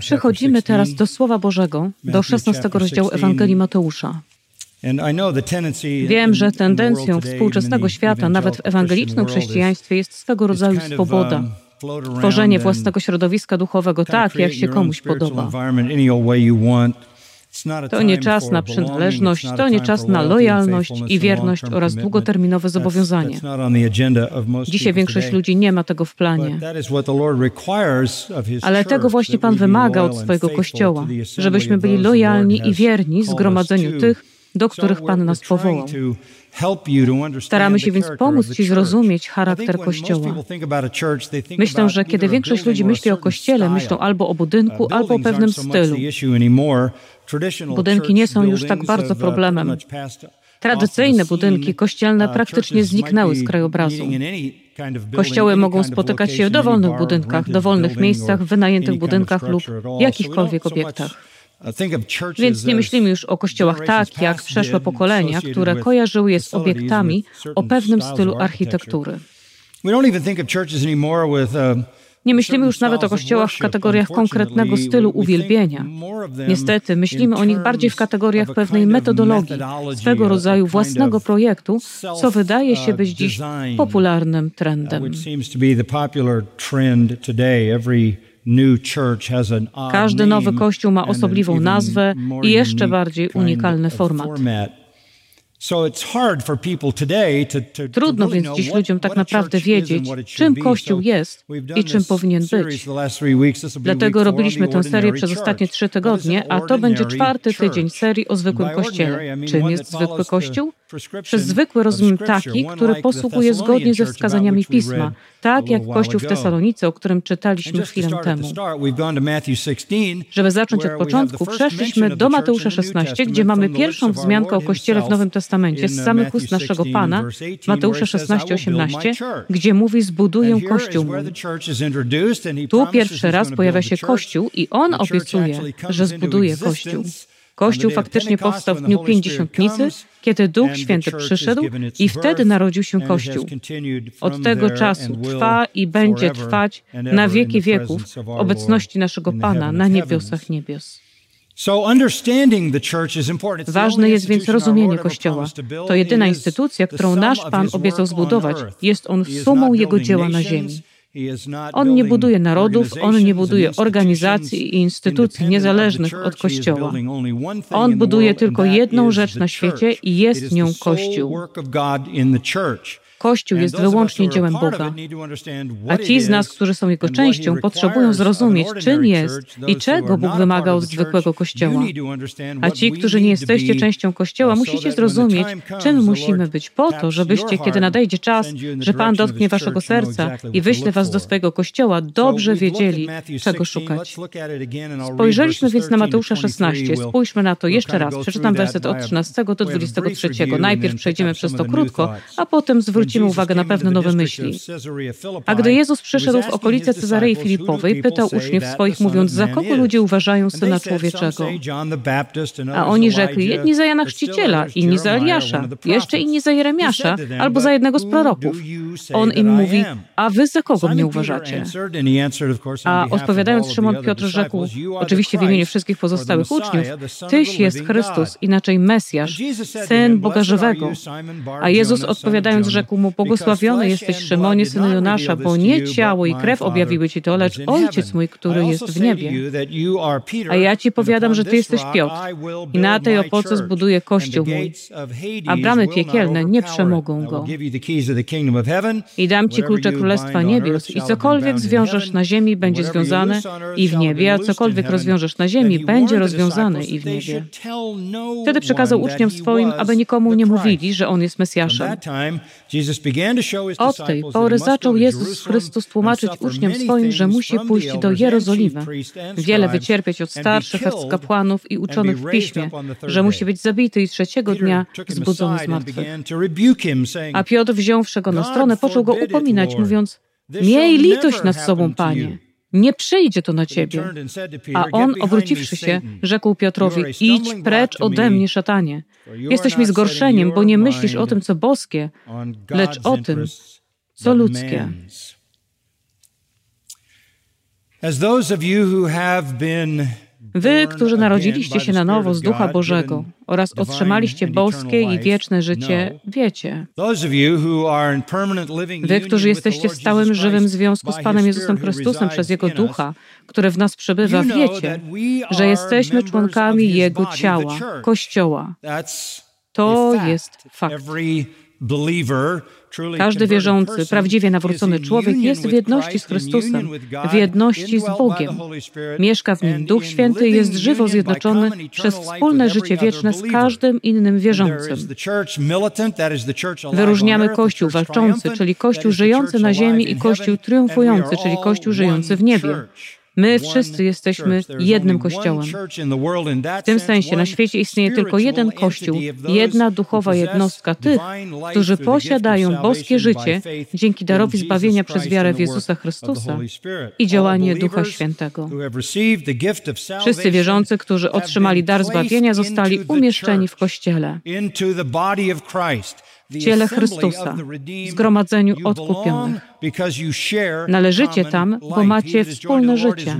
Przechodzimy teraz do Słowa Bożego, do 16 rozdziału Ewangelii Mateusza. Wiem, że tendencją współczesnego świata, nawet w ewangelicznym chrześcijaństwie, jest swego rodzaju swoboda. Tworzenie własnego środowiska duchowego tak, jak się komuś podoba. To nie czas na przynależność, to nie czas na lojalność i wierność oraz długoterminowe zobowiązanie. Dzisiaj większość ludzi nie ma tego w planie. Ale tego właśnie Pan wymaga od swojego Kościoła, żebyśmy byli lojalni i wierni zgromadzeniu tych, do których Pan nas powołał. Staramy się więc pomóc Ci zrozumieć charakter Kościoła. Myślę, że kiedy większość ludzi myśli o Kościele, myślą albo o budynku, albo o pewnym stylu. Budynki nie są już tak bardzo problemem. Tradycyjne budynki kościelne praktycznie zniknęły z krajobrazu. Kościoły mogą spotykać się w dowolnych budynkach, dowolnych miejscach, wynajętych budynkach lub jakichkolwiek obiektach. Więc nie myślimy już o kościołach tak, jak przeszłe pokolenia, które kojarzyły je z obiektami o pewnym stylu architektury. Nie myślimy już nawet o kościołach w kategoriach konkretnego stylu uwielbienia. Niestety, myślimy o nich bardziej w kategoriach pewnej metodologii, swego rodzaju własnego projektu, co wydaje się być dziś popularnym trendem. Każdy nowy kościół ma osobliwą nazwę i jeszcze bardziej unikalny format. Trudno więc dziś ludziom tak naprawdę wiedzieć, czym Kościół jest i czym powinien być. Dlatego robiliśmy tę serię przez ostatnie trzy tygodnie, a to będzie czwarty tydzień serii o zwykłym Kościele. Czym jest zwykły Kościół? Przez zwykły rozumiem taki, który posługuje zgodnie ze wskazaniami Pisma, tak jak Kościół w Tesalonice, o którym czytaliśmy chwilę temu. Żeby zacząć od początku, przeszliśmy do Mateusza 16, gdzie mamy pierwszą wzmiankę o Kościele w Nowym Testamencie z samych ust naszego Pana, Mateusza 16, 18, gdzie mówi zbuduję Kościół mój. Tu pierwszy raz pojawia się Kościół i On obiecuje, że zbuduje Kościół. Kościół faktycznie powstał w dniu Pięćdziesiątnicy, kiedy Duch Święty przyszedł i wtedy narodził się Kościół. Od tego czasu trwa i będzie trwać na wieki wieków obecności naszego Pana na niebiosach niebios. Ważne jest więc rozumienie Kościoła. To jedyna instytucja, którą nasz Pan obiecał zbudować. Jest on sumą Jego dzieła na ziemi. On nie buduje narodów, on nie buduje organizacji i instytucji niezależnych od Kościoła. On buduje tylko jedną rzecz na świecie i jest nią Kościół. Kościół jest wyłącznie dziełem Boga. A ci z nas, którzy są jego częścią, potrzebują zrozumieć, czym jest i czego Bóg wymaga od zwykłego Kościoła. A ci, którzy nie jesteście częścią Kościoła, musicie zrozumieć, czym musimy być po to, żebyście, kiedy nadejdzie czas, że Pan dotknie waszego serca i wyśle was do swojego Kościoła, dobrze wiedzieli, czego szukać. Spojrzeliśmy więc na Mateusza 16. Spójrzmy na to jeszcze raz. Przeczytam werset od 13 do 23. Najpierw przejdziemy przez to krótko, a potem zwrócimy zwrócimy uwagę na pewne nowe myśli. A gdy Jezus przyszedł w okolice Cezarei Filipowej, pytał uczniów swoich, mówiąc, za kogo ludzie uważają Syna Człowieczego? A oni rzekli, jedni za Jana Chrzciciela, inni za Eliasza, jeszcze inni za Jeremiasza, albo za jednego z proroków. On im mówi, a wy za kogo mnie uważacie? A odpowiadając Szymon Piotr rzekł, oczywiście w imieniu wszystkich pozostałych uczniów, Tyś jest Chrystus, inaczej Mesjasz, Syn Boga Żywego. A Jezus odpowiadając rzekł mu, błogosławiony jesteś Szymonie, synu Jonasza, bo nie ciało i krew objawiły ci to, lecz Ojciec mój, który jest w niebie. A ja ci powiadam, że ty jesteś Piotr i na tej opoce zbuduję Kościół mój, a bramy piekielne nie przemogą go. I dam ci klucze Królestwa Niebios i cokolwiek zwiążesz na ziemi, będzie związane i w niebie, a cokolwiek rozwiążesz na ziemi, będzie rozwiązane i w niebie. Wtedy przekazał uczniom swoim, aby nikomu nie mówili, że On jest Mesjaszem. Od tej pory zaczął Jezus Chrystus tłumaczyć uczniom swoim, że musi pójść do Jerozolimy, wiele wycierpieć od starszych kapłanów i uczonych w piśmie, że musi być zabity i trzeciego dnia zbudzony z martwych. A Piotr, wziąwszy go na stronę, począł go upominać, mówiąc, miej litość nad sobą, Panie nie przyjdzie to na ciebie. A on, obróciwszy się, rzekł Piotrowi, idź precz ode mnie, szatanie. Jesteś mi zgorszeniem, bo nie myślisz o tym, co boskie, lecz o tym, co ludzkie. Wy, którzy narodziliście się na nowo z Ducha Bożego oraz otrzymaliście boskie i wieczne życie, wiecie. Wy, którzy jesteście w stałym, żywym związku z Panem Jezusem Chrystusem przez Jego Ducha, który w nas przebywa, wiecie, że jesteśmy członkami Jego ciała, Kościoła. To jest fakt. Każdy wierzący, prawdziwie nawrócony człowiek jest w jedności z Chrystusem, w jedności z Bogiem. Mieszka w nim Duch Święty i jest żywo zjednoczony przez wspólne życie wieczne z każdym innym wierzącym. Wyróżniamy Kościół walczący, czyli Kościół żyjący na ziemi i Kościół triumfujący, czyli Kościół żyjący w niebie. My wszyscy jesteśmy jednym Kościołem. W tym sensie na świecie istnieje tylko jeden Kościół, jedna duchowa jednostka. Tych, którzy posiadają boskie życie dzięki darowi zbawienia przez wiarę w Jezusa Chrystusa i działanie Ducha Świętego. Wszyscy wierzący, którzy otrzymali dar zbawienia, zostali umieszczeni w Kościele ciele Chrystusa, zgromadzeniu odkupionych. Należycie tam, bo macie wspólne życie.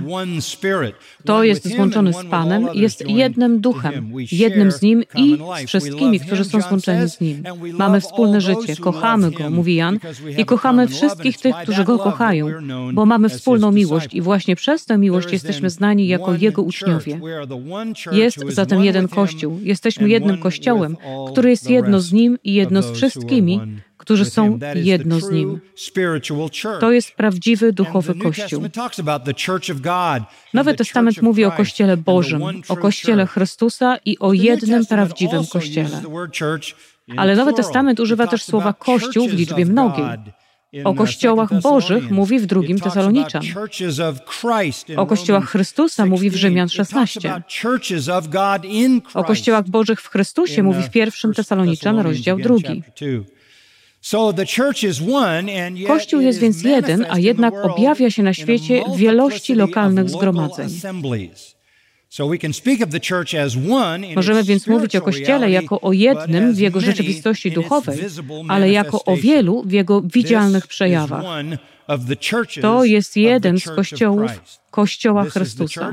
To jest złączony z Panem, jest jednym duchem, jednym z Nim i z wszystkimi, którzy są złączeni z Nim. Mamy wspólne życie, kochamy Go, mówi Jan, i kochamy wszystkich tych, którzy Go kochają, bo mamy wspólną miłość i właśnie przez tę miłość jesteśmy znani jako Jego uczniowie. Jest zatem jeden Kościół, jesteśmy jednym Kościołem, który jest jedno z Nim i jedno z wszystkimi, którzy są jedno z Nim. To jest prawdziwy duchowy Kościół. Nowy Testament mówi o Kościele Bożym, o Kościele Chrystusa i o jednym prawdziwym Kościele. Ale Nowy Testament używa też słowa Kościół w liczbie mnogiej. O kościołach Bożych mówi w drugim Tesaloniczan. O kościołach Chrystusa mówi w Rzymian 16. O kościołach Bożych w Chrystusie mówi w pierwszym Tesaloniczan, rozdział drugi. Kościół jest więc jeden, a jednak objawia się na świecie w wielości lokalnych zgromadzeń. Możemy więc mówić o Kościele jako o jednym w jego rzeczywistości duchowej, ale jako o wielu w jego widzialnych przejawach. To jest jeden z kościołów Kościoła Chrystusa.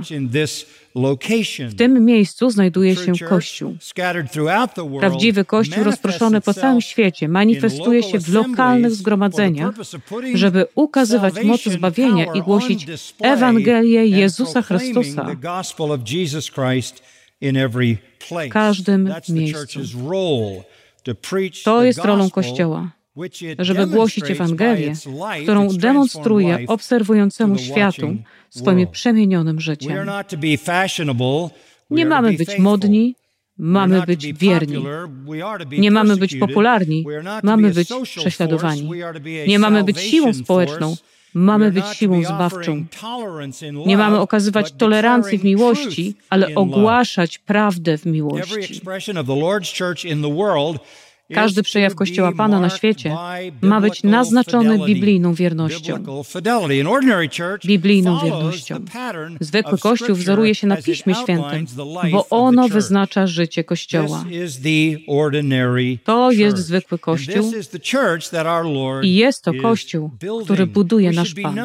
W tym miejscu znajduje się Kościół. Prawdziwy Kościół rozproszony po całym świecie manifestuje się w lokalnych zgromadzeniach, żeby ukazywać moc zbawienia i głosić Ewangelię Jezusa Chrystusa w każdym miejscu. To jest rolą Kościoła żeby głosić Ewangelię, którą demonstruje obserwującemu światu swoim przemienionym życiem. Nie mamy być modni, mamy być wierni. Nie mamy być popularni, mamy być prześladowani. Nie mamy być siłą społeczną, mamy być siłą zbawczą. Nie mamy okazywać tolerancji w miłości, ale ogłaszać prawdę w miłości. Każdy przejaw Kościoła Pana na świecie ma być naznaczony biblijną wiernością. Biblijną wiernością. Zwykły Kościół wzoruje się na Piśmie Świętym, bo ono wyznacza życie Kościoła. To jest zwykły Kościół i jest to Kościół, który buduje nasz Pan.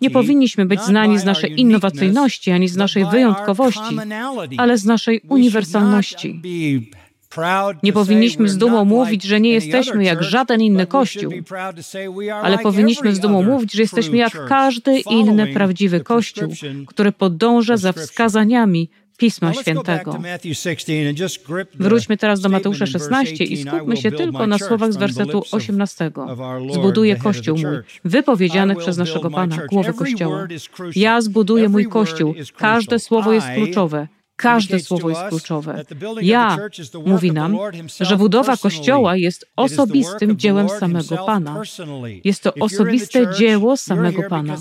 Nie powinniśmy być znani z naszej innowacyjności ani z naszej wyjątkowości, ale z naszej uniwersalności. Nie powinniśmy z dumą mówić, że nie jesteśmy jak żaden inny Kościół, ale powinniśmy z dumą mówić, że jesteśmy jak każdy inny prawdziwy Kościół, który podąża za wskazaniami Pisma Świętego. Wróćmy teraz do Mateusza 16 i skupmy się tylko na słowach z wersetu 18. Zbuduję Kościół mój, wypowiedziany przez naszego Pana, głowę Kościoła. Ja zbuduję mój Kościół. Każde słowo jest kluczowe. Każde słowo jest kluczowe. Ja mówi nam, że budowa Kościoła jest osobistym dziełem samego Pana. Jest to osobiste dzieło samego Pana.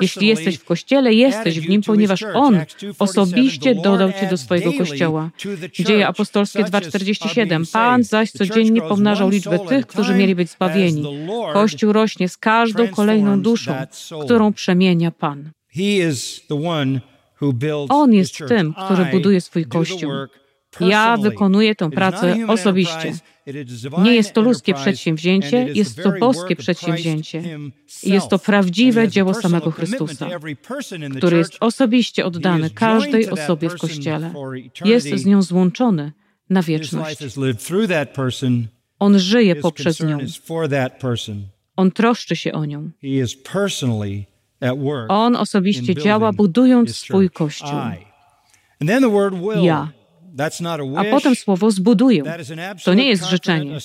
Jeśli jesteś w Kościele, jesteś w nim, ponieważ On osobiście dodał Cię do swojego Kościoła. Dzieje apostolskie 2,47. Pan zaś codziennie pomnażał liczbę tych, którzy mieli być zbawieni. Kościół rośnie z każdą kolejną duszą, którą przemienia Pan. On jest tym, który buduje swój kościół. Ja wykonuję tę pracę osobiście. Nie jest to ludzkie przedsięwzięcie, jest to boskie przedsięwzięcie. I jest to prawdziwe dzieło samego Chrystusa, który jest osobiście oddany każdej osobie w Kościele. Jest z nią złączony na wieczność. On żyje poprzez nią. On troszczy się o nią. On osobiście działa, budując swój Kościół. Ja. A potem słowo zbuduję. To nie jest życzenie.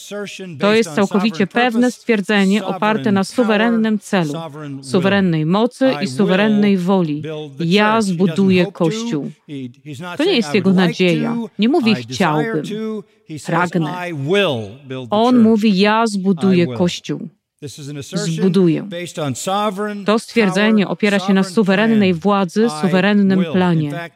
To jest całkowicie pewne stwierdzenie oparte na suwerennym celu, suwerennej mocy i suwerennej woli. Ja zbuduję Kościół. To nie jest jego nadzieja. Nie mówi chciałbym, pragnę. On mówi ja zbuduję Kościół zbuduję. To stwierdzenie opiera się na suwerennej władzy, suwerennym planie.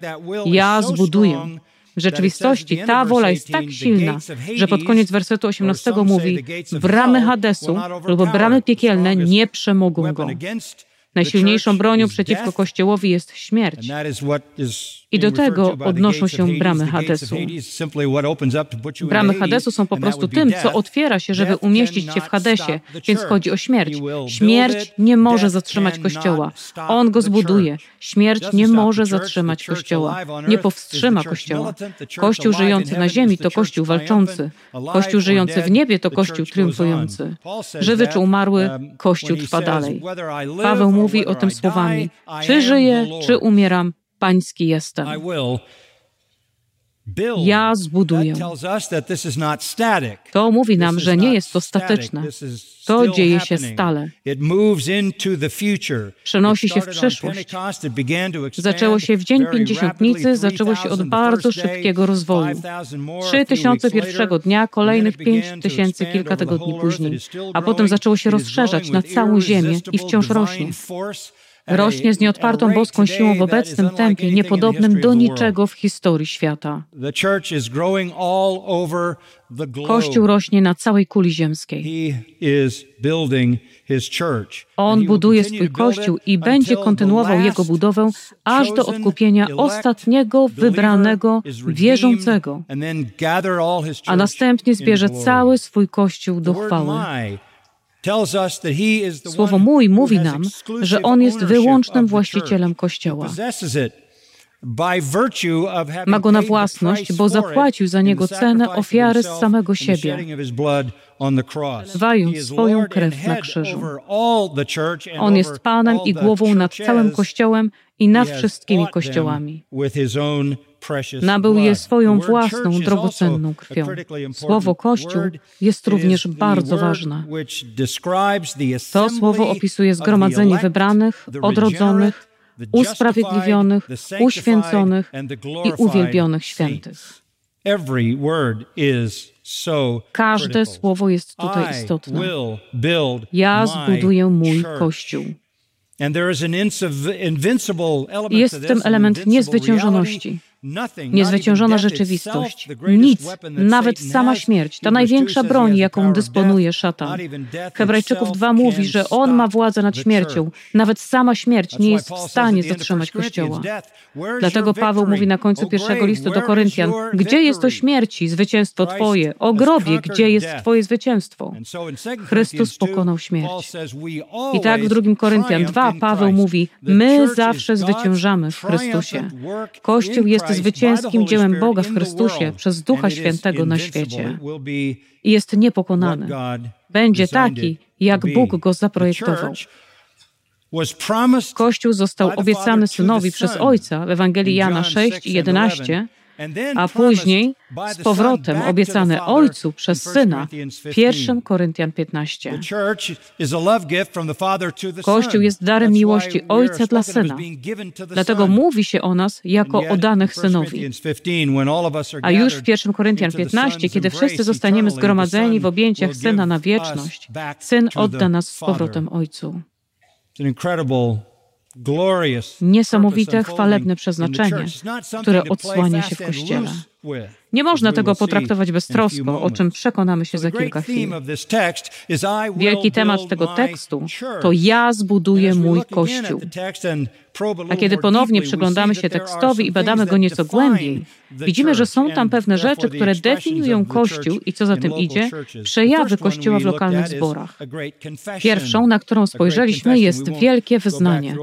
Ja zbuduję. W rzeczywistości ta wola jest tak silna, że pod koniec wersetu 18 mówi: Bramy Hadesu lub bramy piekielne nie przemogą go. Najsilniejszą bronią przeciwko Kościołowi jest śmierć. I do tego odnoszą się bramy Hadesu. Bramy Hadesu są po prostu tym, co otwiera się, żeby umieścić się w Hadesie, więc chodzi o śmierć. Śmierć nie może zatrzymać Kościoła. On go zbuduje. Śmierć nie może zatrzymać Kościoła. Nie powstrzyma Kościoła. Kościół żyjący na ziemi to Kościół walczący. Kościół żyjący w niebie to Kościół triumfujący. Żywy czy umarły, Kościół trwa dalej. Paweł mówi o tym słowami. Czy żyję, czy umieram, pański jestem. Ja zbuduję. To mówi nam, że nie jest to statyczne. To dzieje się stale. Przenosi się w przyszłość. Zaczęło się w Dzień Pięćdziesiątnicy, zaczęło się od bardzo szybkiego rozwoju. Trzy tysiące pierwszego dnia, kolejnych pięć tysięcy kilka tygodni później. A potem zaczęło się rozszerzać na całą Ziemię i wciąż rośnie rośnie z nieodpartą boską siłą w obecnym tempie, niepodobnym do niczego w historii świata. Kościół rośnie na całej kuli ziemskiej. On buduje swój Kościół i będzie kontynuował jego budowę aż do odkupienia ostatniego wybranego wierzącego, a następnie zbierze cały swój Kościół do chwały. Słowo mój mówi nam, że On jest wyłącznym właścicielem Kościoła. Ma go na własność, bo zapłacił za niego cenę ofiary z samego siebie, wając swoją krew na krzyżu. On jest Panem i głową nad całym Kościołem i nad wszystkimi kościołami. Nabył je swoją własną, drogocenną krwią. Słowo Kościół jest również bardzo ważne. To słowo opisuje zgromadzenie wybranych, odrodzonych, usprawiedliwionych, uświęconych i uwielbionych świętych. Każde słowo jest tutaj istotne. Ja zbuduję mój Kościół. Jest w tym element niezwyciężoności niezwyciężona rzeczywistość. Nic, nawet sama śmierć, ta największa broń, jaką dysponuje szatan. Hebrajczyków 2 mówi, że on ma władzę nad śmiercią. Nawet sama śmierć nie jest w stanie zatrzymać Kościoła. Dlatego Paweł mówi na końcu pierwszego listu do Koryntian, gdzie jest to śmierci, zwycięstwo Twoje? O grobie, gdzie jest Twoje zwycięstwo? Chrystus pokonał śmierć. I tak w drugim Koryntian 2 Paweł mówi, my zawsze zwyciężamy w Chrystusie. Kościół jest zwycięskim dziełem Boga w Chrystusie przez Ducha Świętego na świecie i jest niepokonany. Będzie taki, jak Bóg go zaprojektował. Kościół został obiecany synowi przez Ojca w Ewangelii Jana 6 i 11, a później z powrotem obiecany Ojcu przez Syna w 1 Koryntian 15. Kościół jest darem miłości Ojca dla Syna. Dlatego mówi się o nas jako o danych Synowi. A już w 1 Koryntian 15, kiedy wszyscy zostaniemy zgromadzeni w objęciach Syna na wieczność, Syn odda nas z powrotem Ojcu niesamowite, chwalebne przeznaczenie, które odsłania się w Kościele. Nie można tego potraktować beztrosko, o czym przekonamy się za kilka chwil. Wielki temat tego tekstu to ja zbuduję mój Kościół. A kiedy ponownie przyglądamy się tekstowi i badamy go nieco głębiej, widzimy, że są tam pewne rzeczy, które definiują Kościół i co za tym idzie, przejawy Kościoła w lokalnych zborach. Pierwszą, na którą spojrzeliśmy, jest wielkie wyznanie.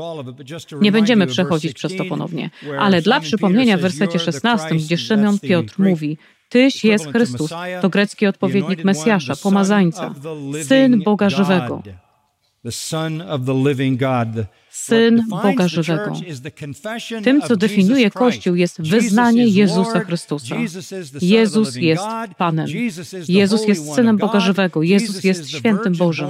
Nie będziemy przechodzić przez to ponownie, ale dla przypomnienia w wersecie 16, gdzie Szymon Piotr mówi, Tyś jest Chrystus, to grecki odpowiednik Mesjasza, pomazańca, Syn Boga żywego. Syn Boga żywego. Tym, co definiuje Kościół, jest wyznanie Jezusa Chrystusa. Jezus jest Panem. Jezus jest Synem Boga żywego. Jezus jest świętym Bożym.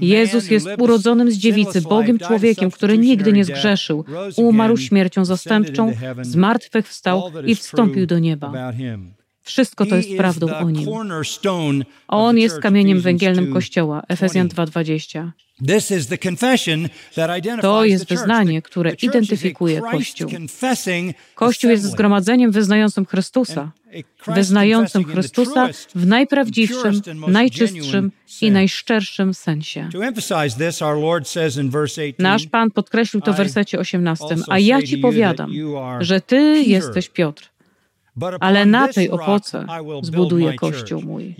Jezus jest urodzonym z dziewicy, Bogiem człowiekiem, który nigdy nie zgrzeszył, umarł śmiercią zastępczą, zmartwychwstał i wstąpił do nieba. Wszystko to jest prawdą o nim. On jest kamieniem węgielnym Kościoła. Efezjan 2:20. To jest wyznanie, które identyfikuje Kościół. Kościół jest zgromadzeniem wyznającym Chrystusa, wyznającym Chrystusa w najprawdziwszym, najczystszym i najszczerszym sensie. Nasz Pan podkreślił to w wersecie 18, a ja Ci powiadam, że Ty jesteś Piotr, ale na tej opoce zbuduję Kościół mój.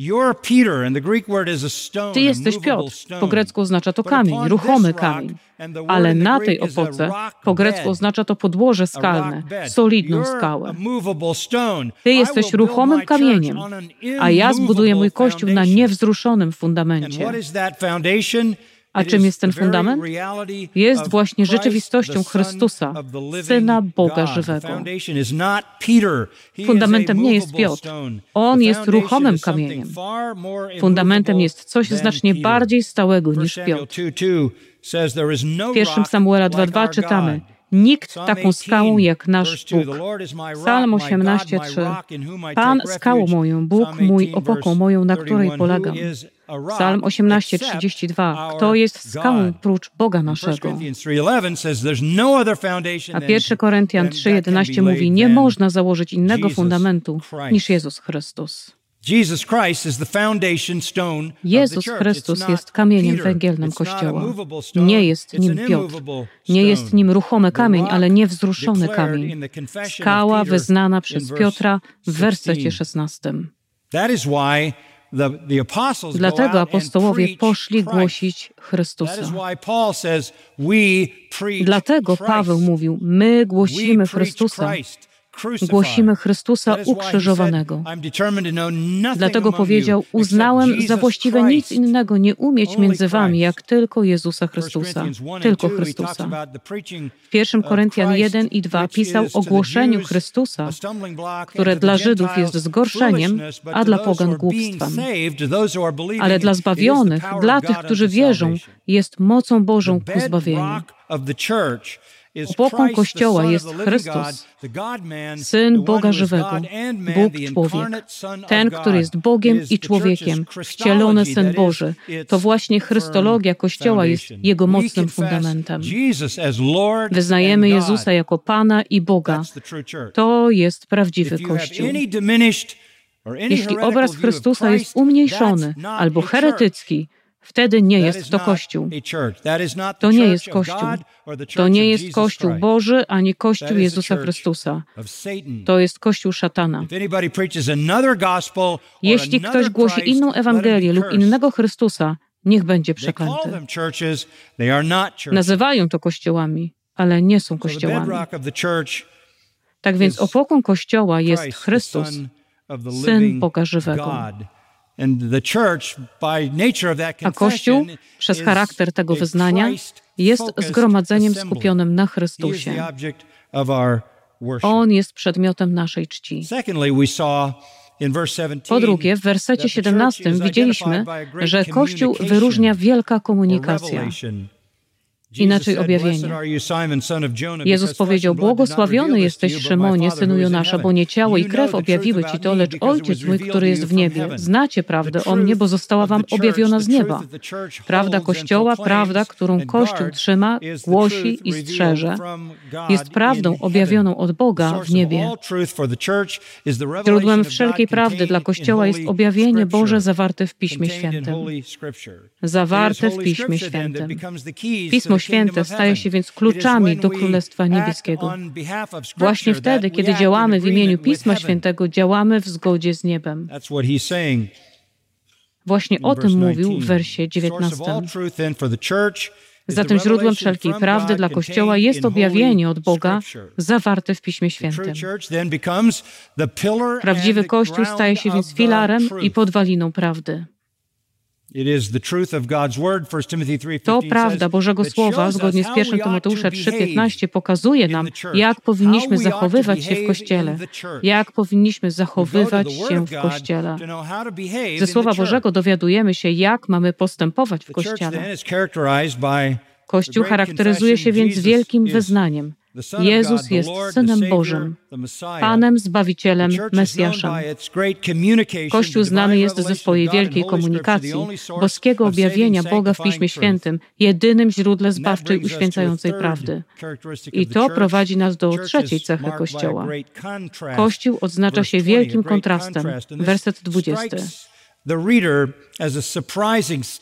Ty jesteś Piotr. Po grecku oznacza to kamień, ruchomy kamień. Ale na tej opoce, po grecku oznacza to podłoże skalne, solidną skałę. Ty jesteś ruchomym kamieniem, a ja zbuduję mój Kościół na niewzruszonym fundamencie. A czym jest ten fundament? Jest właśnie rzeczywistością Chrystusa, Syna Boga żywego. Fundamentem nie jest Piotr. On jest ruchomym kamieniem. Fundamentem jest coś znacznie bardziej stałego niż Piotr. W pierwszym Samuela 2.2 czytamy Nikt taką skałą jak nasz Bóg. Psalm 18:3. Pan skałą moją, Bóg mój opoką moją, na której polegam. Psalm 18:32. Kto jest skałą prócz Boga naszego? A 1 Koryntian 3:11 mówi: Nie można założyć innego fundamentu niż Jezus Chrystus. Jezus Chrystus jest kamieniem węgielnym Kościoła. Nie jest nim Piotr. Nie jest nim ruchomy kamień, ale niewzruszony kamień. Skała wyznana przez Piotra w wersecie 16. Dlatego apostołowie poszli głosić Chrystusa. Dlatego Paweł mówił: My głosimy Chrystusa, Głosimy Chrystusa ukrzyżowanego. Dlatego powiedział: Uznałem za właściwe nic innego nie umieć między wami, jak tylko Jezusa Chrystusa. Tylko Chrystusa. W 1 Koryntian 1 i 2 pisał o głoszeniu Chrystusa, które dla Żydów jest zgorszeniem, a dla pogan głupstwem. Ale dla zbawionych, dla tych, którzy wierzą, jest mocą Bożą ku zbawieniu. Opłoką Kościoła jest Chrystus, Syn Boga żywego, Bóg człowiek, ten, który jest Bogiem i człowiekiem, wcielony Syn Boży. To właśnie Chrystologia Kościoła jest jego mocnym fundamentem. Wyznajemy Jezusa jako Pana i Boga. To jest prawdziwy Kościół. Jeśli obraz Chrystusa jest umniejszony albo heretycki, Wtedy nie jest to Kościół. To nie jest Kościół. To nie jest Kościół Boży, ani Kościół Jezusa Chrystusa. To jest Kościół szatana. Jeśli ktoś głosi inną Ewangelię lub innego Chrystusa, niech będzie przeklęty. Nazywają to kościołami, ale nie są kościołami. Tak więc opoką Kościoła jest Chrystus, Syn Boga żywego. A Kościół, przez charakter tego wyznania, jest zgromadzeniem skupionym na Chrystusie. On jest przedmiotem naszej czci. Po drugie, w wersecie 17 widzieliśmy, że Kościół wyróżnia wielka komunikacja. Inaczej objawienie. Jezus powiedział, błogosławiony jesteś Szymonie, synu Jonasza, bo nie ciało i krew objawiły ci to, lecz Ojciec mój, który jest w niebie. Znacie prawdę o mnie, bo została wam objawiona z nieba. Prawda Kościoła, prawda, którą Kościół trzyma, głosi i strzeże, jest prawdą objawioną od Boga w niebie. Źródłem wszelkiej prawdy dla Kościoła jest objawienie Boże zawarte w Piśmie Świętym. Zawarte w Piśmie Świętym. Pismo Święte staje się więc kluczami do Królestwa Niebieskiego. Właśnie wtedy, kiedy działamy w imieniu Pisma Świętego, działamy w zgodzie z niebem. Właśnie o tym mówił w wersie 19. Zatem źródłem wszelkiej prawdy dla Kościoła jest objawienie od Boga zawarte w Piśmie Świętym. Prawdziwy Kościół staje się więc filarem i podwaliną prawdy. To prawda Bożego Słowa, zgodnie z 1 Tymoteusza 3,15, pokazuje nam, jak powinniśmy zachowywać się w Kościele. Jak powinniśmy zachowywać się w Kościele. Ze Słowa Bożego dowiadujemy się, jak mamy postępować w Kościele. Kościół charakteryzuje się więc wielkim wyznaniem – Jezus jest Synem Bożym, Panem, Zbawicielem, Mesjaszem. Kościół znany jest ze swojej wielkiej komunikacji, boskiego objawienia Boga w Piśmie Świętym, jedynym źródle zbawczej, uświęcającej prawdy. I to prowadzi nas do trzeciej cechy Kościoła. Kościół odznacza się wielkim kontrastem. Werset 20.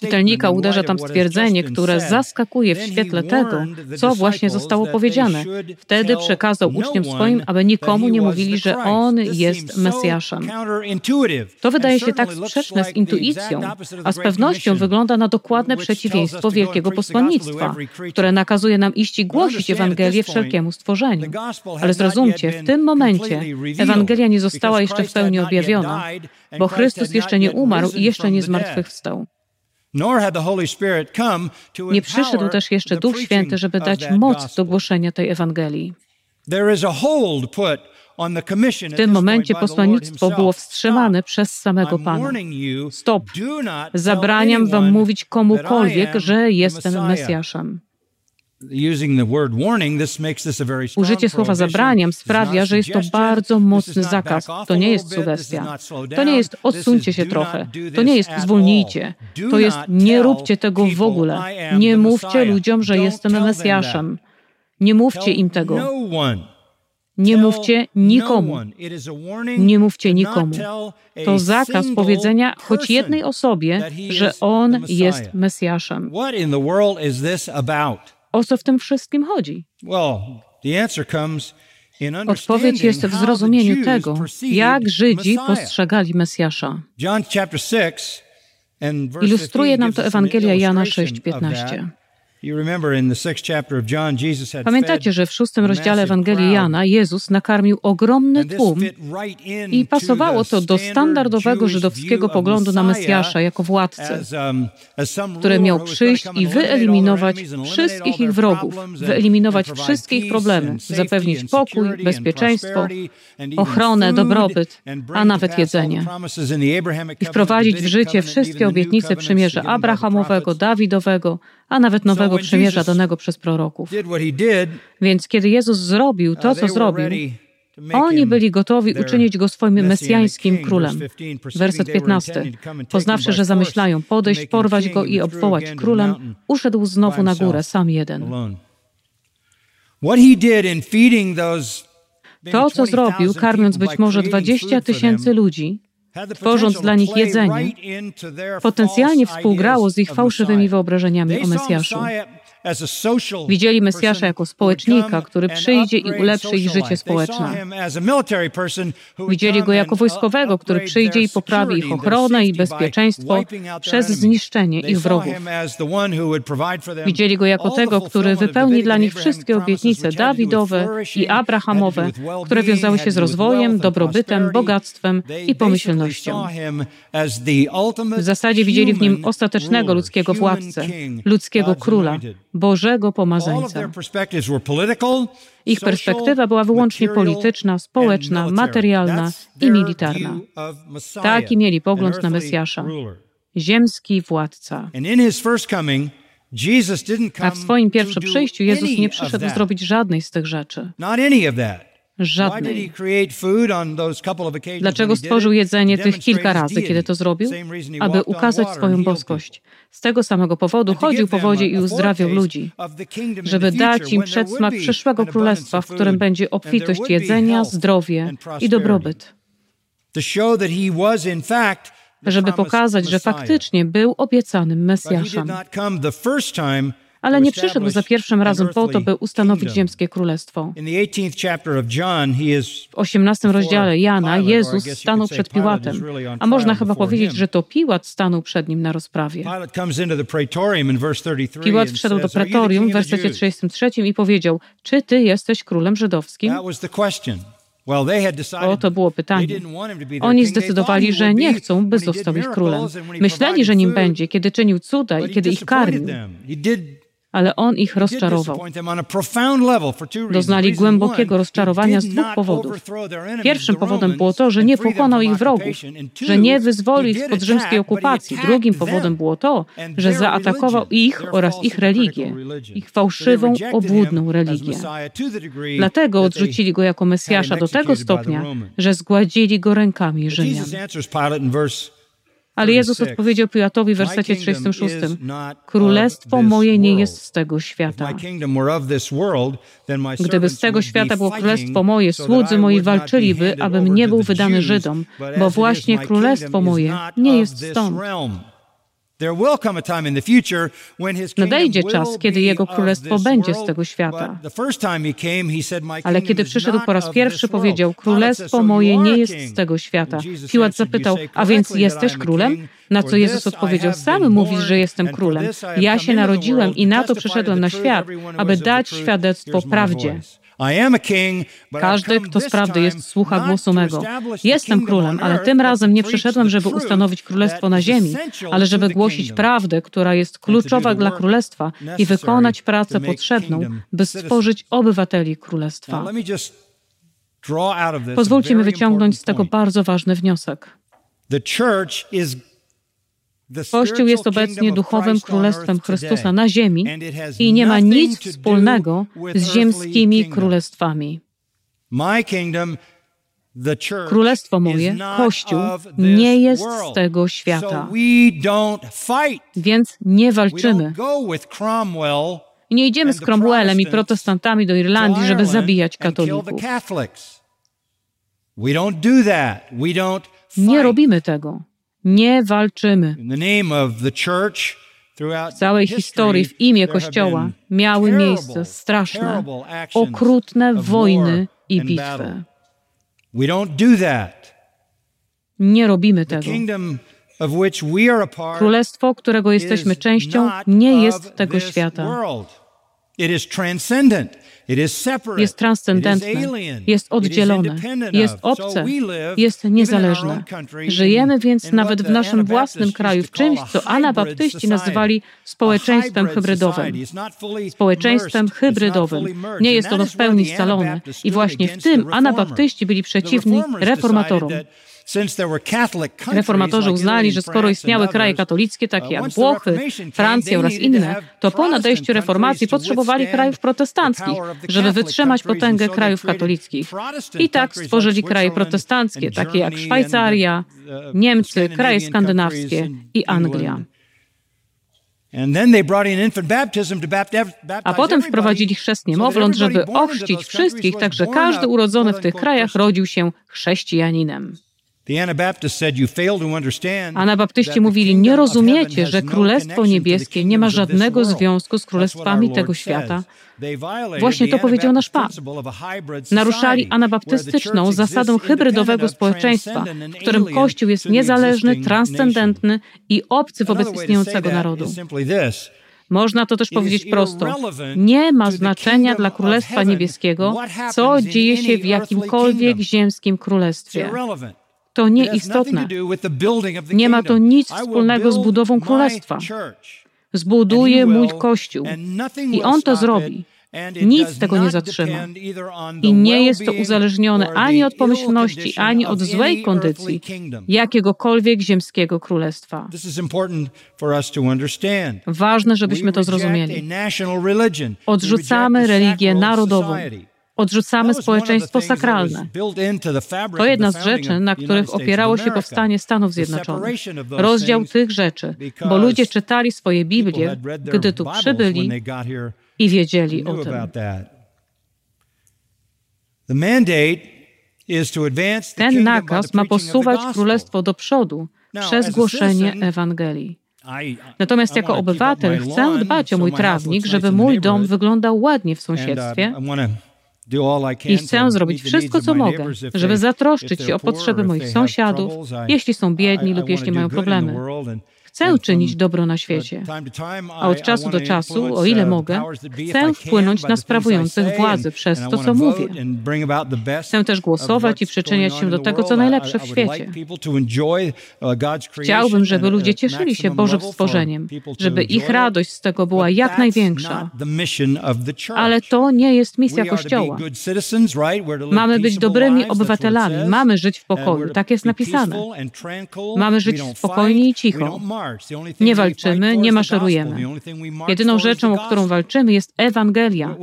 Czytelnika uderza tam stwierdzenie, które zaskakuje w świetle tego, co właśnie zostało powiedziane. Wtedy przekazał uczniom swoim, aby nikomu nie mówili, że On jest Mesjaszem. To wydaje się tak sprzeczne z intuicją, a z pewnością wygląda na dokładne przeciwieństwo wielkiego posłannictwa, które nakazuje nam iść i głosić Ewangelię wszelkiemu stworzeniu. Ale zrozumcie, w tym momencie Ewangelia nie została jeszcze w pełni objawiona, bo Chrystus jeszcze nie umarł i jeszcze nie zmartwychwstał. Nie przyszedł też jeszcze Duch Święty, żeby dać moc do głoszenia tej Ewangelii. W tym momencie posłannictwo było wstrzymane przez samego Pana. Stop! Zabraniam wam mówić komukolwiek, że jestem Mesjaszem. Użycie słowa zabraniam sprawia, że jest to bardzo mocny zakaz. To nie jest sugestia. To nie jest odsuńcie się trochę. To nie jest zwolnijcie. To jest nie róbcie tego w ogóle. Nie mówcie ludziom, że jestem Mesjaszem. Nie mówcie im tego. Nie mówcie nikomu. Nie mówcie nikomu. To zakaz powiedzenia choć jednej osobie, że on jest Mesjaszem. O co w tym wszystkim chodzi? Odpowiedź jest w zrozumieniu tego, jak Żydzi postrzegali Mesjasza. Ilustruje nam to Ewangelia Jana 6:15. Pamiętacie, że w szóstym rozdziale Ewangelii Jana Jezus nakarmił ogromny tłum i pasowało to do standardowego żydowskiego poglądu na Mesjasza jako władcę, um, który miał przyjść i wyeliminować wszystkich ich wrogów, wyeliminować wszystkie ich problemy, zapewnić pokój, bezpieczeństwo, ochronę, dobrobyt, a nawet jedzenie. I wprowadzić w życie wszystkie obietnice przymierza Abrahamowego, Dawidowego, a nawet nowego przymierza danego przez proroków. Więc kiedy Jezus zrobił to, co zrobił, oni byli gotowi uczynić go swoim mesjańskim królem. Werset 15. Poznawszy, że zamyślają podejść, porwać go i obwołać królem, uszedł znowu na górę, sam jeden. To, co zrobił, karmiąc być może 20 tysięcy ludzi, tworząc dla nich jedzenie, potencjalnie współgrało z ich fałszywymi wyobrażeniami o Mesjaszu. Widzieli Mesjasza jako społecznika, który przyjdzie i ulepszy ich życie społeczne. Widzieli go jako wojskowego, który przyjdzie i poprawi ich ochronę i bezpieczeństwo przez zniszczenie ich wrogów. Widzieli go jako tego, który wypełni dla nich wszystkie obietnice Dawidowe i Abrahamowe, które wiązały się z rozwojem, dobrobytem, bogactwem i pomyślnością. W zasadzie widzieli w nim ostatecznego ludzkiego władcę, ludzkiego króla, Bożego Pomazańca. Ich perspektywa była wyłącznie polityczna, społeczna, materialna i militarna. Taki mieli pogląd na Mesjasza. Ziemski władca. A w swoim pierwszym przyjściu Jezus nie przyszedł zrobić żadnej z tych rzeczy. Żadnej. Dlaczego stworzył jedzenie tych kilka razy, kiedy to zrobił? Aby ukazać swoją boskość. Z tego samego powodu chodził po wodzie i uzdrawiał ludzi, żeby dać im przedsmak przyszłego królestwa, w którym będzie obfitość jedzenia, zdrowie i dobrobyt. Żeby pokazać, że faktycznie był obiecanym Mesjaszem ale nie przyszedł za pierwszym razem po to, by ustanowić ziemskie królestwo. W 18 rozdziale Jana Jezus stanął przed Piłatem, a można chyba powiedzieć, że to Piłat stanął przed nim na rozprawie. Piłat wszedł do pretorium w wersecie 33 i powiedział, czy ty jesteś królem żydowskim? O, to było pytanie. Oni zdecydowali, że nie chcą, by został ich królem. Myśleli, że nim będzie, kiedy czynił cuda i kiedy ich karmił ale on ich rozczarował. Doznali głębokiego rozczarowania z dwóch powodów. Pierwszym powodem było to, że nie pokonał ich wrogów, że nie wyzwolił ich spod rzymskiej okupacji. Drugim powodem było to, że zaatakował ich oraz ich religię, ich fałszywą, obłudną religię. Dlatego odrzucili go jako Mesjasza do tego stopnia, że zgładzili go rękami Rzymian. Ale Jezus odpowiedział Piłatowi w wersecie 36. Królestwo moje nie jest z tego świata. Gdyby z tego świata było królestwo moje, słudzy moi walczyliby, abym nie był wydany Żydom, bo właśnie królestwo moje nie jest stąd. Nadejdzie czas, kiedy Jego królestwo będzie z tego świata. Ale kiedy przyszedł po raz pierwszy, powiedział: Królestwo moje nie jest z tego świata. Piłat zapytał: A więc jesteś królem? Na co Jezus odpowiedział: Sam mówisz, że jestem królem. Ja się narodziłem i na to przyszedłem na świat, aby dać świadectwo prawdzie. Każdy, kto z prawdy jest, słucha głosu mego. Jestem królem, ale tym razem nie przyszedłem, żeby ustanowić królestwo na ziemi, ale żeby głosić prawdę, która jest kluczowa dla królestwa i wykonać pracę potrzebną, by stworzyć obywateli królestwa. Pozwólcie mi wyciągnąć z tego bardzo ważny wniosek. Kościół jest obecnie duchowym królestwem Chrystusa na ziemi i nie ma nic wspólnego z ziemskimi królestwami. Królestwo moje, Kościół, nie jest z tego świata. Więc nie walczymy. Nie idziemy z Cromwellem i protestantami do Irlandii, żeby zabijać katolików. Nie robimy tego. Nie walczymy. W całej historii w imię Kościoła miały miejsce straszne, okrutne wojny i bitwy. Nie robimy tego. Królestwo, którego jesteśmy częścią, nie jest tego świata. Jest transcendentne, jest oddzielone, jest obce, jest niezależne. Żyjemy więc nawet w naszym własnym kraju w czymś, co anabaptyści nazywali społeczeństwem hybrydowym. Społeczeństwem hybrydowym. Nie jest ono w pełni scalone. i właśnie w tym anabaptyści byli przeciwni reformatorom. Reformatorzy uznali, że skoro istniały kraje katolickie, takie jak Włochy, Francja oraz inne, to po nadejściu reformacji potrzebowali krajów protestanckich, żeby wytrzymać potęgę krajów katolickich. I tak stworzyli kraje protestanckie, takie jak Szwajcaria, Niemcy, kraje skandynawskie i Anglia. A potem wprowadzili chrzest niemowląt, żeby ochrzcić wszystkich, tak że każdy urodzony w tych krajach rodził się chrześcijaninem. Anabaptyści mówili, nie rozumiecie, że Królestwo Niebieskie nie ma żadnego związku z królestwami tego świata. Właśnie to powiedział nasz Pan. Naruszali anabaptystyczną zasadę hybrydowego społeczeństwa, w którym Kościół jest niezależny, transcendentny i obcy wobec istniejącego narodu. Można to też powiedzieć prosto. Nie ma znaczenia dla Królestwa Niebieskiego, co dzieje się w jakimkolwiek ziemskim królestwie to nieistotne. Nie ma to nic wspólnego z budową królestwa. Zbuduję mój kościół i on to zrobi. Nic tego nie zatrzyma. I nie jest to uzależnione ani od pomyślności, ani od złej kondycji jakiegokolwiek ziemskiego królestwa. Ważne, żebyśmy to zrozumieli. Odrzucamy religię narodową. Odrzucamy społeczeństwo sakralne. To jedna z rzeczy, na których opierało się powstanie Stanów Zjednoczonych. Rozdział tych rzeczy, bo ludzie czytali swoje Biblie, gdy tu przybyli i wiedzieli o tym. Ten nakaz ma posuwać królestwo do przodu przez głoszenie Ewangelii. Natomiast jako obywatel chcę dbać o mój trawnik, żeby mój dom wyglądał ładnie w sąsiedztwie i chcę zrobić wszystko, co mogę, żeby zatroszczyć się o potrzeby moich sąsiadów, jeśli są biedni lub jeśli mają problemy. Chcę czynić dobro na świecie, a od czasu do czasu, o ile mogę, chcę wpłynąć na sprawujących władzy przez to, co mówię. Chcę też głosować i przyczyniać się do tego, co najlepsze w świecie. Chciałbym, żeby ludzie cieszyli się Bożym stworzeniem, żeby ich radość z tego była jak największa. Ale to nie jest misja Kościoła. Mamy być dobrymi obywatelami, mamy żyć w pokoju, tak jest napisane. Mamy żyć spokojnie i cicho. Nie walczymy, nie maszerujemy. Jedyną rzeczą, o którą walczymy, jest Ewangelia.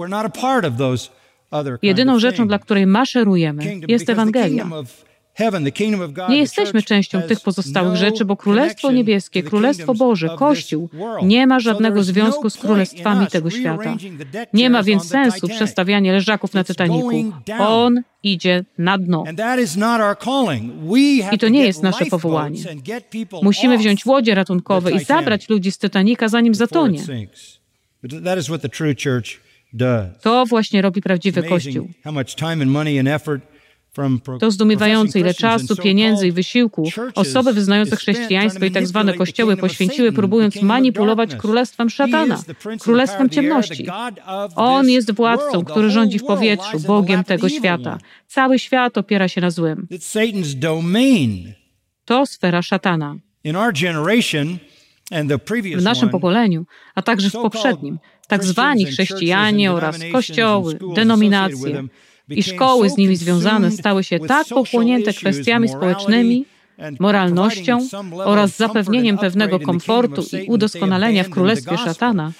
Jedyną rzeczą, dla której maszerujemy, jest Ewangelia. Nie jesteśmy częścią tych pozostałych rzeczy, bo Królestwo Niebieskie, Królestwo Boże, Kościół nie ma żadnego związku z królestwami tego świata. Nie ma więc sensu przestawiania leżaków na Tytaniku. On idzie na dno. I to nie jest nasze powołanie. Musimy wziąć łodzie ratunkowe i zabrać ludzi z Titanika, zanim zatonie. To właśnie robi prawdziwy Kościół. To zdumiewające, ile czasu, pieniędzy i wysiłku osoby wyznające chrześcijaństwo i tak zwane kościoły poświęciły, próbując manipulować królestwem szatana, królestwem ciemności. On jest władcą, który rządzi w powietrzu, Bogiem tego świata. Cały świat opiera się na złym. To sfera szatana. W naszym pokoleniu, a także w poprzednim, tak zwani chrześcijanie oraz kościoły, denominacje, i szkoły z nimi związane stały się tak pochłonięte kwestiami społecznymi, moralnością oraz zapewnieniem pewnego komfortu i udoskonalenia w królestwie szatana,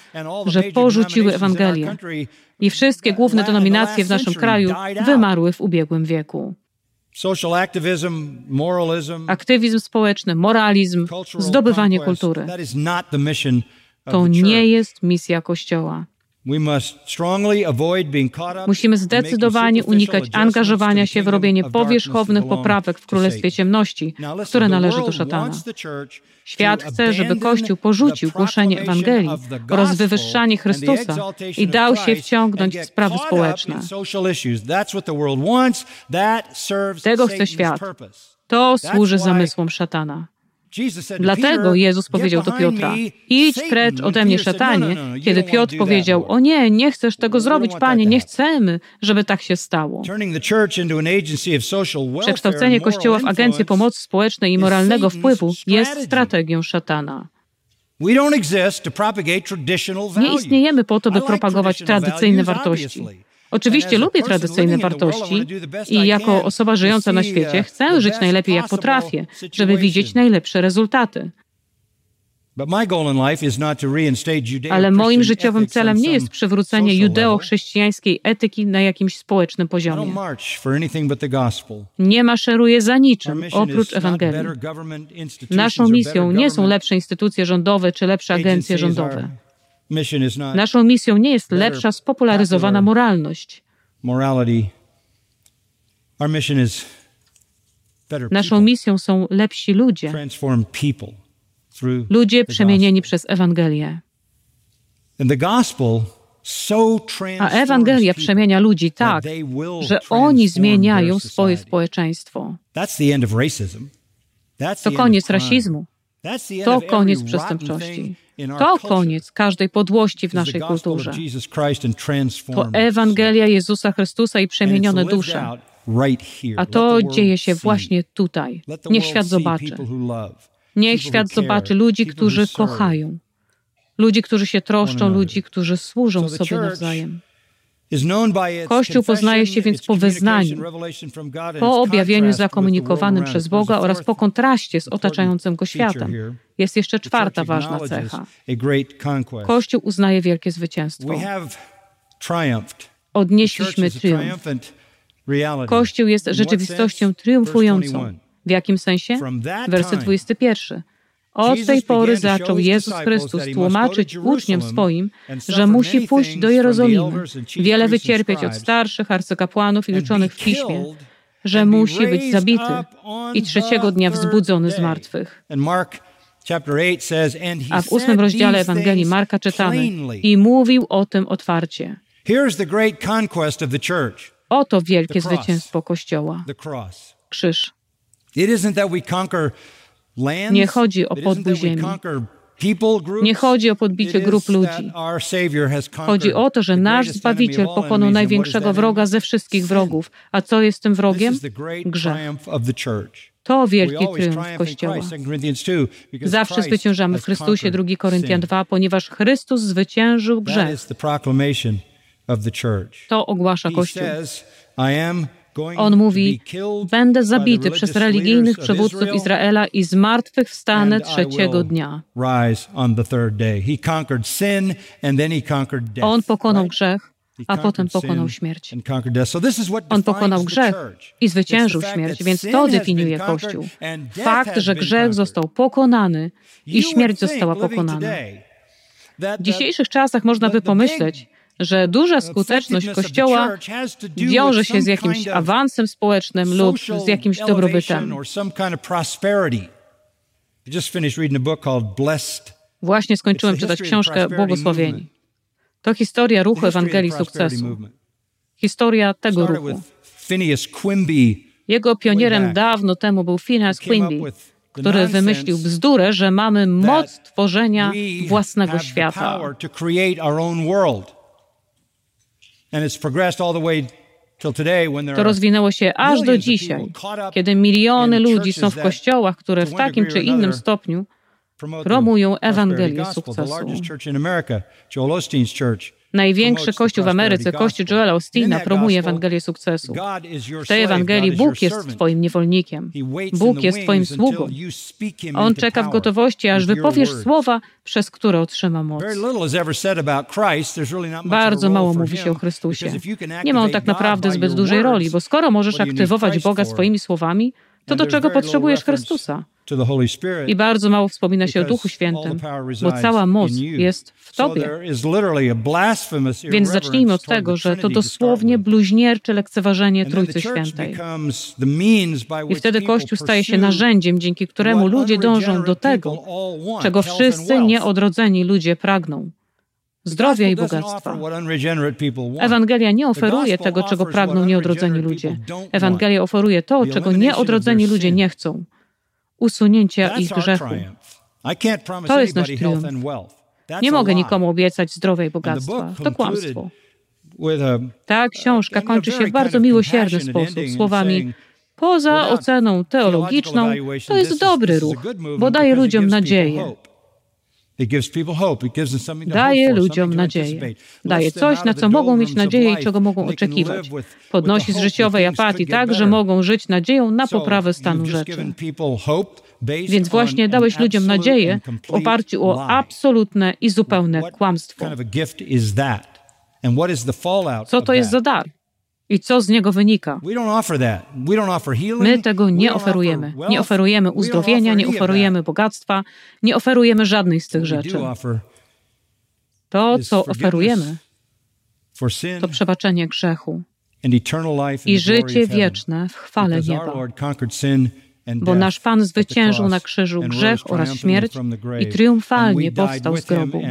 że porzuciły Ewangelię. I wszystkie główne denominacje w naszym kraju wymarły w ubiegłym wieku. Aktywizm społeczny, moralizm, zdobywanie kultury. To nie jest misja Kościoła. Musimy zdecydowanie unikać angażowania się w robienie powierzchownych poprawek w Królestwie Ciemności, które należy do szatana. Świat chce, żeby Kościół porzucił głoszenie Ewangelii oraz wywyższanie Chrystusa i dał się wciągnąć w sprawy społeczne. Tego chce świat. To służy zamysłom szatana. Dlatego Jezus powiedział do Piotra: Idź precz ode mnie, szatanie. Kiedy Piotr powiedział: O nie, nie chcesz tego zrobić, panie, nie chcemy, żeby tak się stało. Przekształcenie Kościoła w agencję pomocy społecznej i moralnego wpływu jest strategią szatana. Nie istniejemy po to, by propagować tradycyjne wartości. Oczywiście lubię tradycyjne wartości i jako osoba żyjąca na świecie chcę żyć najlepiej jak potrafię, żeby widzieć najlepsze rezultaty. Ale moim życiowym celem nie jest przywrócenie judeo-chrześcijańskiej etyki na jakimś społecznym poziomie. Nie maszeruję za niczym oprócz Ewangelii. Naszą misją nie są lepsze instytucje rządowe czy lepsze agencje rządowe. Naszą misją nie jest lepsza, spopularyzowana moralność. Naszą misją są lepsi ludzie. Ludzie przemienieni przez Ewangelię. A Ewangelia przemienia ludzi tak, że oni zmieniają swoje społeczeństwo. To koniec rasizmu. To koniec przestępczości. To koniec każdej podłości w naszej kulturze. To Ewangelia Jezusa Chrystusa i przemienione dusze. A to dzieje się właśnie tutaj. Niech świat zobaczy. Niech świat zobaczy ludzi, którzy kochają. Ludzi, którzy się troszczą, ludzi, którzy służą sobie nawzajem. Kościół poznaje się więc po wyznaniu, po objawieniu zakomunikowanym przez Boga oraz po kontraście z otaczającym go światem. Jest jeszcze czwarta ważna cecha. Kościół uznaje wielkie zwycięstwo. Odnieśliśmy triumf. Kościół jest rzeczywistością triumfującą. W jakim sensie? Werset 21. Od tej pory zaczął Jezus Chrystus tłumaczyć uczniom swoim, że musi pójść do Jerozolimy, wiele wycierpieć od starszych arcykapłanów i uczonych w piśmie, że musi być zabity i trzeciego dnia wzbudzony z martwych. A w ósmym rozdziale Ewangelii Marka czytamy i mówił o tym otwarcie. Oto wielkie zwycięstwo Kościoła. Krzyż. Nie chodzi o podbój ziemi. Nie chodzi o podbicie grup ludzi. Chodzi o to, że nasz Zbawiciel pokonał największego wroga ze wszystkich wrogów. A co jest tym wrogiem? Grzech. To wielki triumf Kościoła. Zawsze zwyciężamy w Chrystusie, 2 Koryntian 2, ponieważ Chrystus zwyciężył grzech. To ogłasza Kościół. On mówi: Będę zabity przez religijnych przywódców Izraela i zmartwychwstanę trzeciego dnia. On pokonał grzech, a potem pokonał śmierć. On pokonał grzech i zwyciężył śmierć, więc to definiuje Kościół. Fakt, że grzech został pokonany i śmierć została pokonana. W dzisiejszych czasach można by pomyśleć, że duża skuteczność Kościoła wiąże się z jakimś awansem społecznym lub z jakimś dobrobytem. Właśnie skończyłem czytać książkę Błogosławieni. To historia ruchu Ewangelii Sukcesu. Historia tego ruchu. Jego pionierem dawno temu był Phineas Quimby, który wymyślił bzdurę, że mamy moc tworzenia własnego świata. To rozwinęło się aż do dzisiaj, kiedy miliony ludzi są w kościołach, które w takim czy innym stopniu promują Ewangelię sukcesu. Największy kościół w Ameryce, kościół Joela Ostina, promuje Ewangelię sukcesu. W tej Ewangelii Bóg jest Twoim niewolnikiem. Bóg jest Twoim sługą. On czeka w gotowości, aż wypowiesz słowa, przez które otrzyma moc. Bardzo mało mówi się o Chrystusie. Nie ma on tak naprawdę zbyt dużej roli, bo skoro możesz aktywować Boga swoimi słowami, to do czego potrzebujesz Chrystusa? I bardzo mało wspomina się o Duchu Świętym, bo cała moc jest w Tobie. Więc zacznijmy od tego, że to dosłownie bluźniercze lekceważenie Trójcy Świętej. I wtedy Kościół staje się narzędziem, dzięki któremu ludzie dążą do tego, czego wszyscy nieodrodzeni ludzie pragną zdrowia i bogactwa. Ewangelia nie oferuje tego, czego pragną nieodrodzeni ludzie. Ewangelia oferuje to, czego nieodrodzeni ludzie nie chcą usunięcia ich grzechu. To jest nasz triumf. Nie mogę nikomu obiecać zdrowia i bogactwa. To kłamstwo. Ta książka kończy się w bardzo miłosierny sposób słowami Poza oceną teologiczną, to jest dobry ruch, bo daje ludziom nadzieję. Daje ludziom nadzieję. Daje coś, na co mogą mieć nadzieję i czego mogą oczekiwać. Podnosi z życiowej apatii tak, że mogą żyć nadzieją na poprawę stanu rzeczy. Więc właśnie dałeś ludziom nadzieję w oparciu o absolutne i zupełne kłamstwo. Co to jest za dar? I co z niego wynika? My tego nie oferujemy. Nie oferujemy uzdrowienia, nie oferujemy bogactwa, nie oferujemy żadnej z tych rzeczy. To, co oferujemy, to przebaczenie grzechu i życie wieczne w chwale nieba. Bo nasz Pan zwyciężył na krzyżu grzech oraz śmierć i triumfalnie powstał z grobu,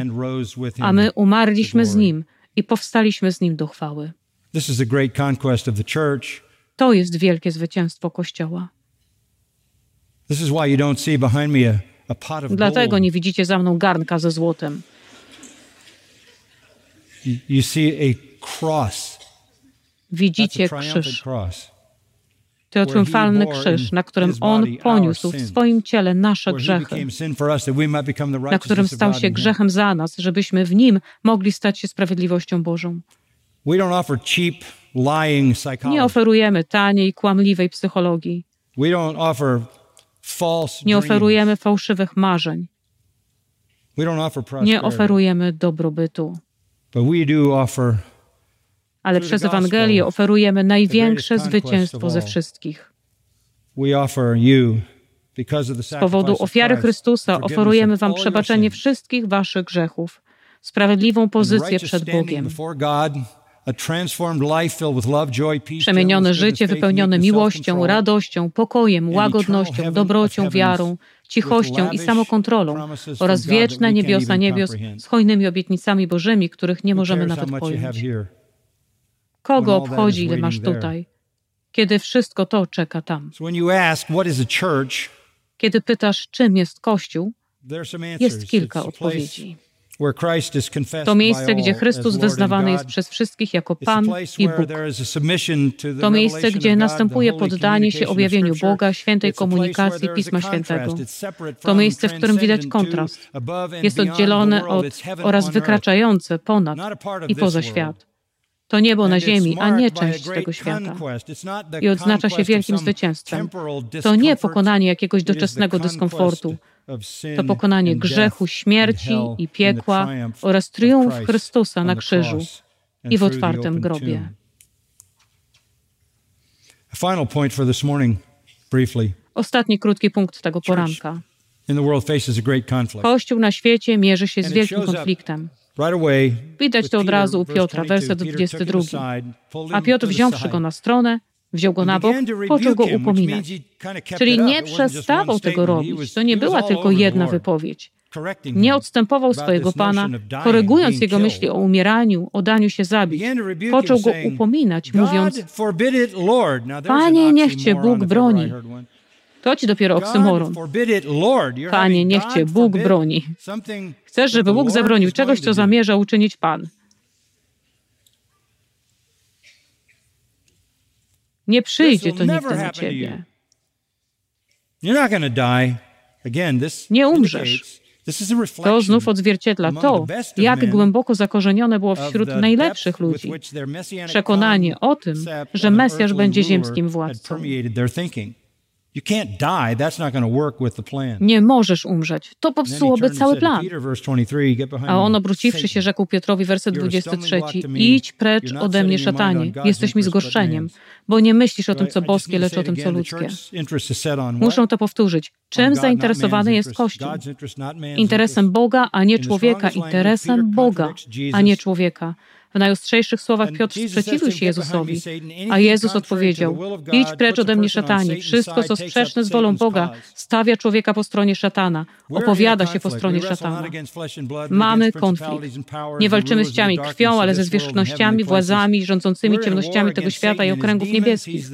a my umarliśmy z Nim i powstaliśmy z Nim do chwały. This is the great conquest of the church. To jest wielkie zwycięstwo Kościoła. This is why you don't see behind me a, a pot of Dlatego nie widzicie za mną garnka ze złotem. You, you see a cross. Widzicie krzyż. To triumfalny krzyż, na którym On poniósł w swoim ciele nasze grzechy, na którym stał się grzechem za nas, żebyśmy w Nim mogli stać się sprawiedliwością Bożą. Nie oferujemy taniej, kłamliwej psychologii. Nie oferujemy fałszywych marzeń. Nie oferujemy dobrobytu. Ale przez Ewangelię oferujemy największe zwycięstwo ze wszystkich. Z powodu ofiary Chrystusa oferujemy Wam przebaczenie wszystkich Waszych grzechów, sprawiedliwą pozycję przed Bogiem, przemienione życie wypełnione miłością, radością, pokojem, łagodnością, dobrocią, wiarą, cichością i samokontrolą oraz wieczne niebiosa niebios z hojnymi obietnicami Bożymi, których nie możemy nawet pojąć. Kogo obchodzi, ile masz tutaj, kiedy wszystko to czeka tam? Kiedy pytasz, czym jest Kościół, jest kilka odpowiedzi. To miejsce, gdzie Chrystus wyznawany jest przez wszystkich jako Pan i Bóg. To miejsce, gdzie następuje poddanie się objawieniu Boga, świętej komunikacji Pisma Świętego. To miejsce, w którym widać kontrast. Jest oddzielone od oraz wykraczające ponad i poza świat. To niebo na ziemi, a nie część tego świata. I odznacza się wielkim zwycięstwem. To nie pokonanie jakiegoś doczesnego dyskomfortu. To pokonanie grzechu, śmierci i piekła oraz triumf Chrystusa na krzyżu i w otwartym grobie. Ostatni krótki punkt tego poranka. Kościół na świecie mierzy się z wielkim konfliktem. Widać to od razu u Piotra, werset 22. A Piotr wziąwszy go na stronę, wziął go na bok, począł go upominać. Czyli nie przestawał tego robić. To nie była tylko jedna wypowiedź. Nie odstępował swojego Pana, korygując jego myśli o umieraniu, o daniu się zabić. Począł go upominać, mówiąc: Panie, niech cię Bóg broni. To ci dopiero oksymoron. Panie, niech cię Bóg broni. Chcesz, żeby Bóg zabronił czegoś, co zamierza uczynić Pan. Nie przyjdzie to nigdy na ciebie. Nie umrzesz. To znów odzwierciedla to, jak głęboko zakorzenione było wśród najlepszych ludzi przekonanie o tym, że Mesjasz będzie ziemskim władcą. Nie możesz umrzeć. To popsułoby cały plan. A on obróciwszy się rzekł Piotrowi, werset 23, idź precz ode mnie, szatanie, jesteś mi zgorzeniem, bo nie myślisz o tym, co boskie, lecz o tym, co ludzkie. Muszą to powtórzyć. Czym zainteresowany jest Kościół? Interesem Boga, a nie człowieka. Interesem Boga, a nie człowieka. W najostrzejszych słowach Piotr sprzeciwił się Jezusowi, a Jezus odpowiedział: Idź precz ode mnie, szatanie. Wszystko, co sprzeczne z wolą Boga, stawia człowieka po stronie szatana, opowiada się po stronie szatana. Mamy konflikt. Nie walczymy z ciami krwią, ale ze zwierzchnościami, władzami, rządzącymi ciemnościami tego świata i okręgów niebieskich.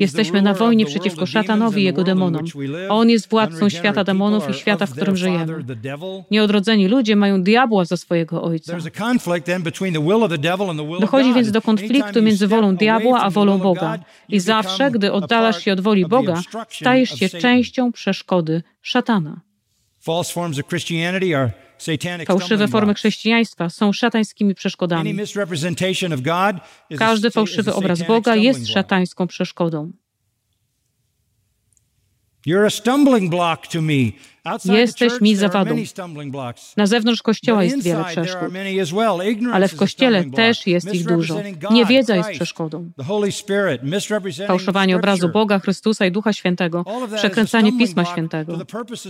Jesteśmy na wojnie przeciwko szatanowi i jego demonom. On jest władcą świata demonów i świata, w którym żyjemy. Nieodrodzeni ludzie mają diabła za swojego ojca. Dochodzi więc do konfliktu między wolą diabła a wolą Boga. I zawsze, gdy oddalasz się od woli Boga, stajesz się częścią przeszkody szatana. False forms of Christianity are Fałszywe formy chrześcijaństwa są szatańskimi przeszkodami. Każdy fałszywy obraz Boga jest szatańską przeszkodą. Jesteś mi zawadą. Na zewnątrz kościoła jest wiele przeszkód, ale w kościele też jest ich dużo. Niewiedza jest przeszkodą. Fałszowanie obrazu Boga, Chrystusa i Ducha Świętego, przekręcanie Pisma Świętego.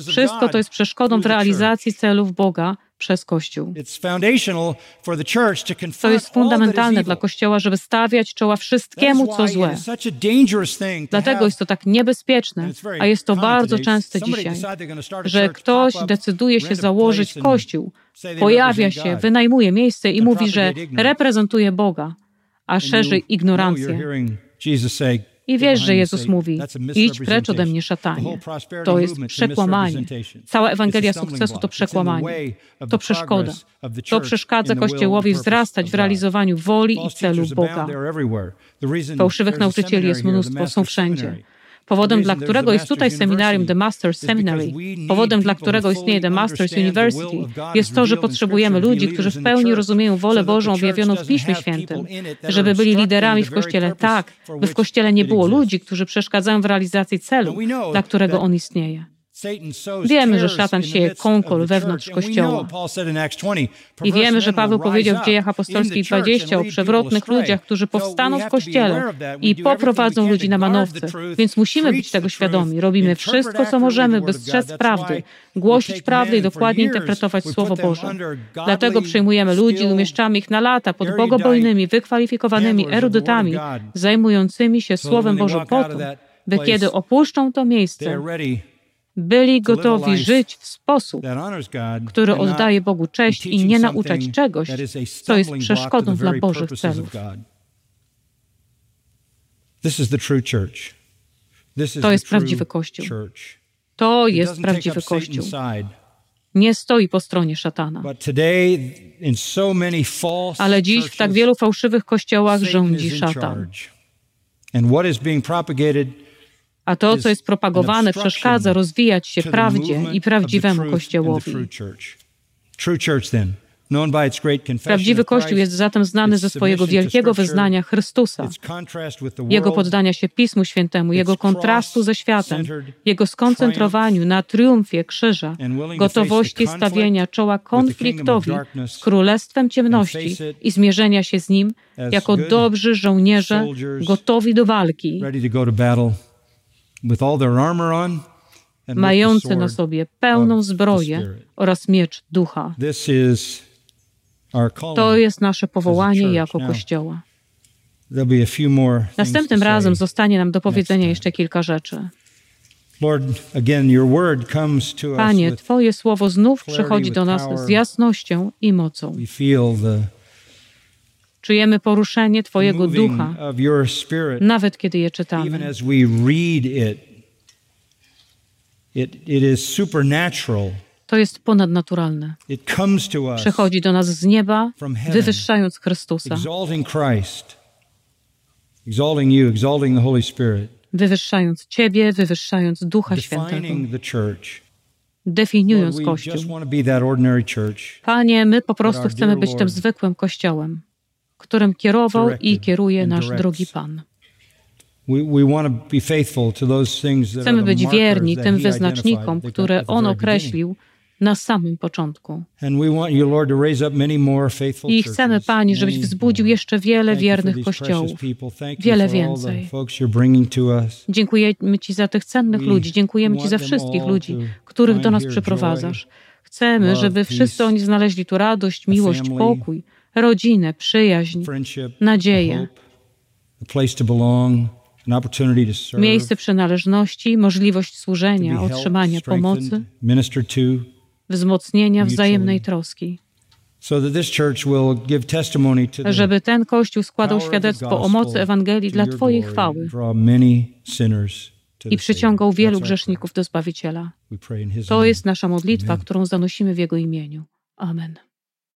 Wszystko to jest przeszkodą w realizacji celów Boga przez Kościół. To jest fundamentalne dla Kościoła, żeby stawiać czoła wszystkiemu, co złe. Dlatego jest to tak niebezpieczne, a jest to bardzo częste dzisiaj, że ktoś decyduje się założyć Kościół, pojawia się, wynajmuje miejsce i mówi, że reprezentuje Boga, a szerzy ignorancję. I wiesz, że Jezus mówi: idź precz ode mnie, szatanie. To jest przekłamanie. Cała Ewangelia sukcesu to przekłamanie. To przeszkoda. To przeszkadza Kościołowi wzrastać w realizowaniu woli i celu Boga. Fałszywych nauczycieli jest mnóstwo, są wszędzie. Powodem, dla którego jest tutaj seminarium The Masters Seminary, powodem, dla którego istnieje The Masters University, jest to, że potrzebujemy ludzi, którzy w pełni rozumieją wolę Bożą objawioną w Piśmie Świętym, żeby byli liderami w Kościele tak, by w Kościele nie było ludzi, którzy przeszkadzają w realizacji celu, dla którego on istnieje. Wiemy, że szatan sieje kąkol wewnątrz Kościoła. I wiemy, że Paweł powiedział w dziejach apostolskich 20 o przewrotnych ludziach, którzy powstaną w Kościele i poprowadzą ludzi na manowce. Więc musimy być tego świadomi. Robimy wszystko, co możemy, by strzec prawdy, głosić prawdę i dokładnie interpretować Słowo Boże. Dlatego przyjmujemy ludzi umieszczamy ich na lata pod bogobojnymi, wykwalifikowanymi erudytami, zajmującymi się Słowem Bożym po to, by kiedy opuszczą to miejsce, byli gotowi żyć w sposób, który oddaje Bogu cześć i nie nauczać czegoś, co jest przeszkodą dla Bożych celów. To jest prawdziwy Kościół. To jest prawdziwy Kościół. Nie stoi po stronie szatana. Ale dziś w tak wielu fałszywych kościołach rządzi szatan. And what is being propagated a to, co jest propagowane, przeszkadza rozwijać się prawdzie i prawdziwemu Kościołowi. Prawdziwy Kościół jest zatem znany ze swojego wielkiego wyznania Chrystusa, Jego poddania się Pismu Świętemu, Jego kontrastu ze światem, Jego skoncentrowaniu na triumfie krzyża, gotowości stawienia czoła konfliktowi z Królestwem Ciemności i zmierzenia się z nim jako dobrzy żołnierze gotowi do walki mający na sobie pełną zbroję oraz miecz ducha. To jest nasze powołanie jako Kościoła. Następnym razem zostanie nam do powiedzenia jeszcze kilka rzeczy. Panie, Twoje słowo znów przychodzi do nas z jasnością i mocą. Czujemy poruszenie Twojego ducha, nawet kiedy je czytamy. To jest ponadnaturalne. Przechodzi do nas z nieba, wywyższając Chrystusa. Wywyższając Ciebie, wywyższając Ducha Świętego definiując Kościół. Panie, my po prostu chcemy być tym zwykłym Kościołem którym kierował i kieruje nasz drogi Pan. Chcemy być wierni tym wyznacznikom, które On określił na samym początku. I chcemy, Panie, żebyś wzbudził jeszcze wiele wiernych kościołów, wiele więcej. Dziękujemy Ci za tych cennych ludzi, dziękujemy Ci za wszystkich ludzi, których do nas przyprowadzasz. Chcemy, żeby wszyscy oni znaleźli tu radość, miłość, pokój, rodzinę, przyjaźń, nadzieję, miejsce przynależności, możliwość służenia, otrzymania pomocy, wzmocnienia wzajemnej troski. Żeby ten Kościół składał świadectwo o mocy Ewangelii dla Twojej chwały i przyciągał wielu grzeszników do Zbawiciela. To jest nasza modlitwa, którą zanosimy w Jego imieniu. Amen.